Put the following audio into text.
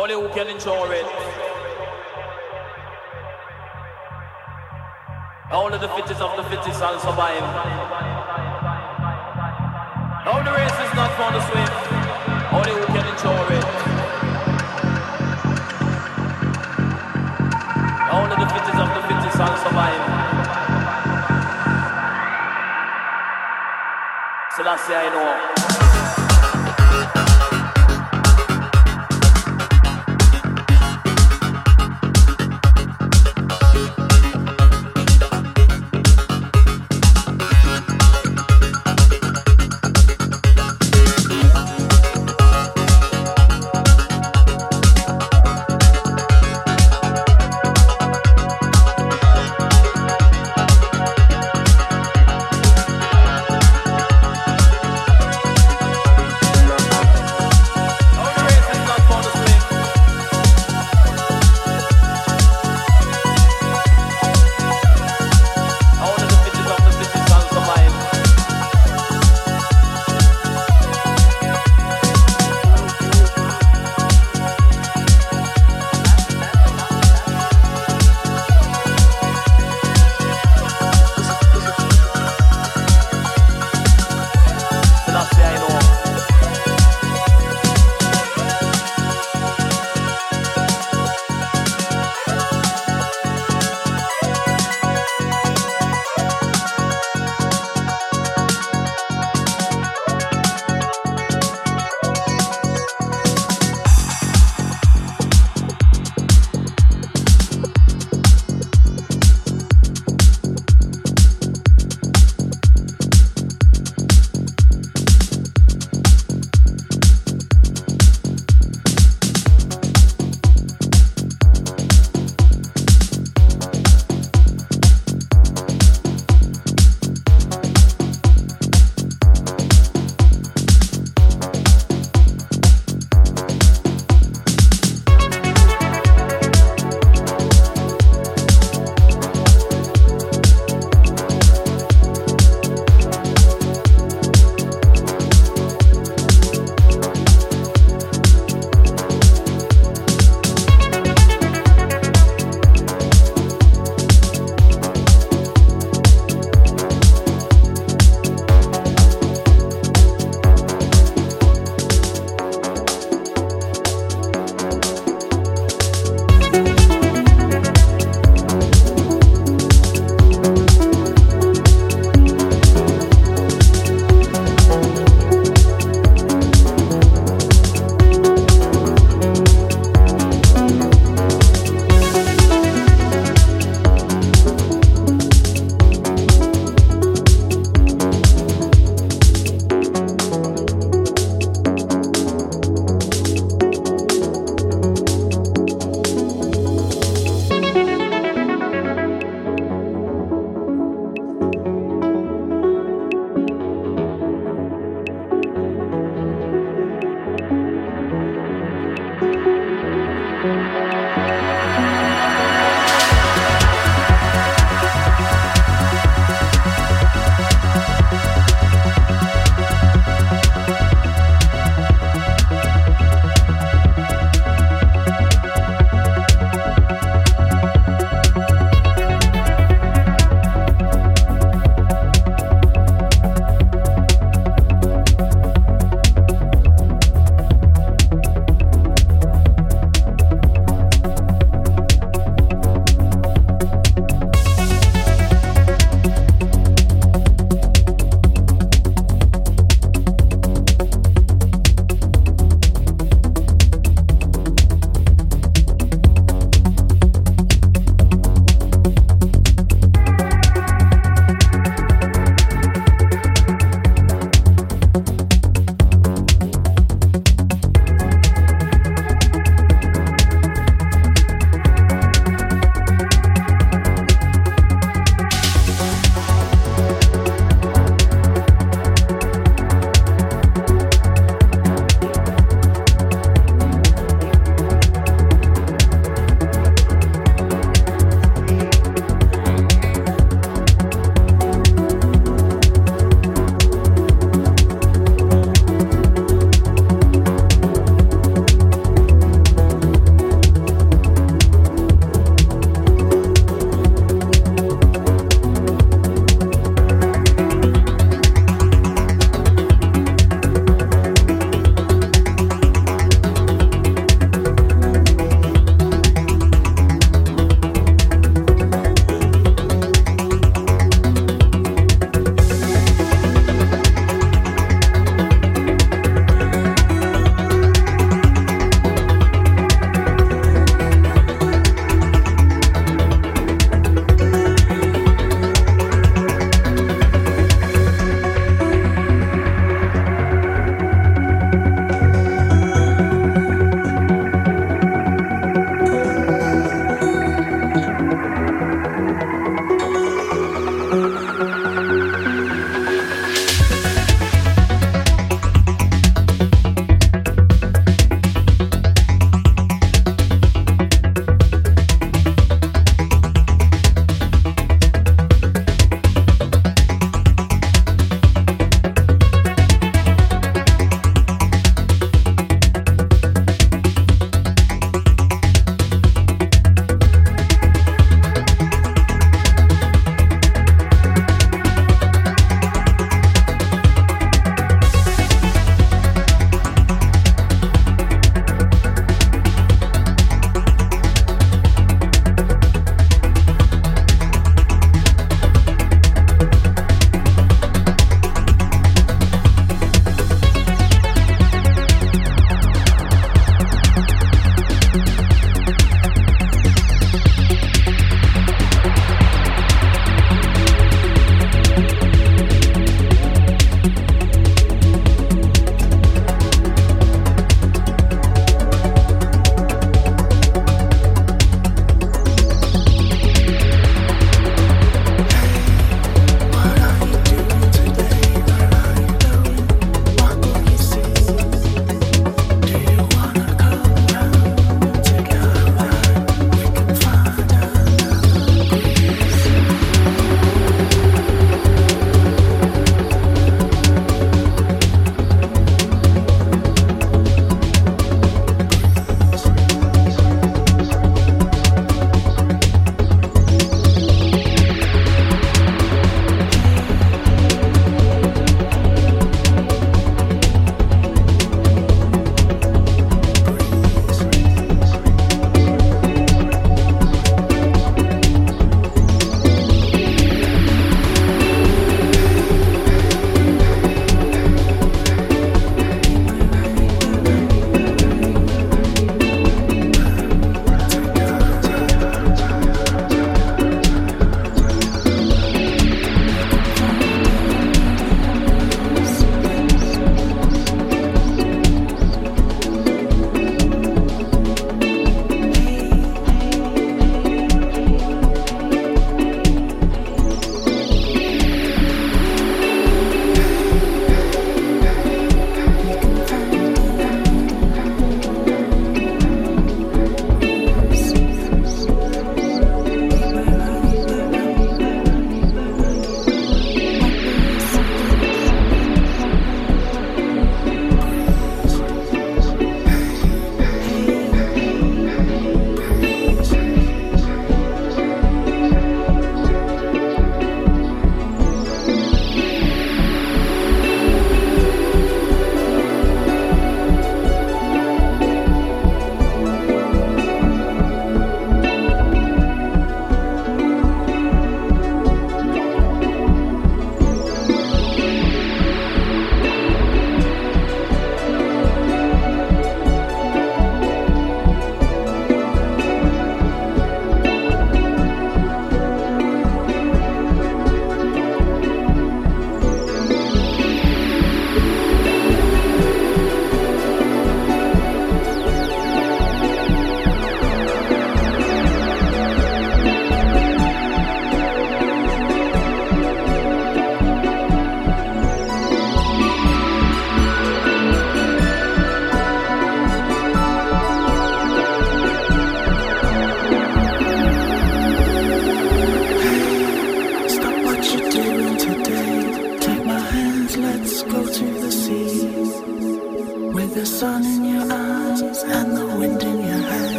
only who can endure it. Only the fittest of the fittest shall survive. No, the race is not for the swift, only who can endure it. Only the fittest of the fittest shall survive. That's I know.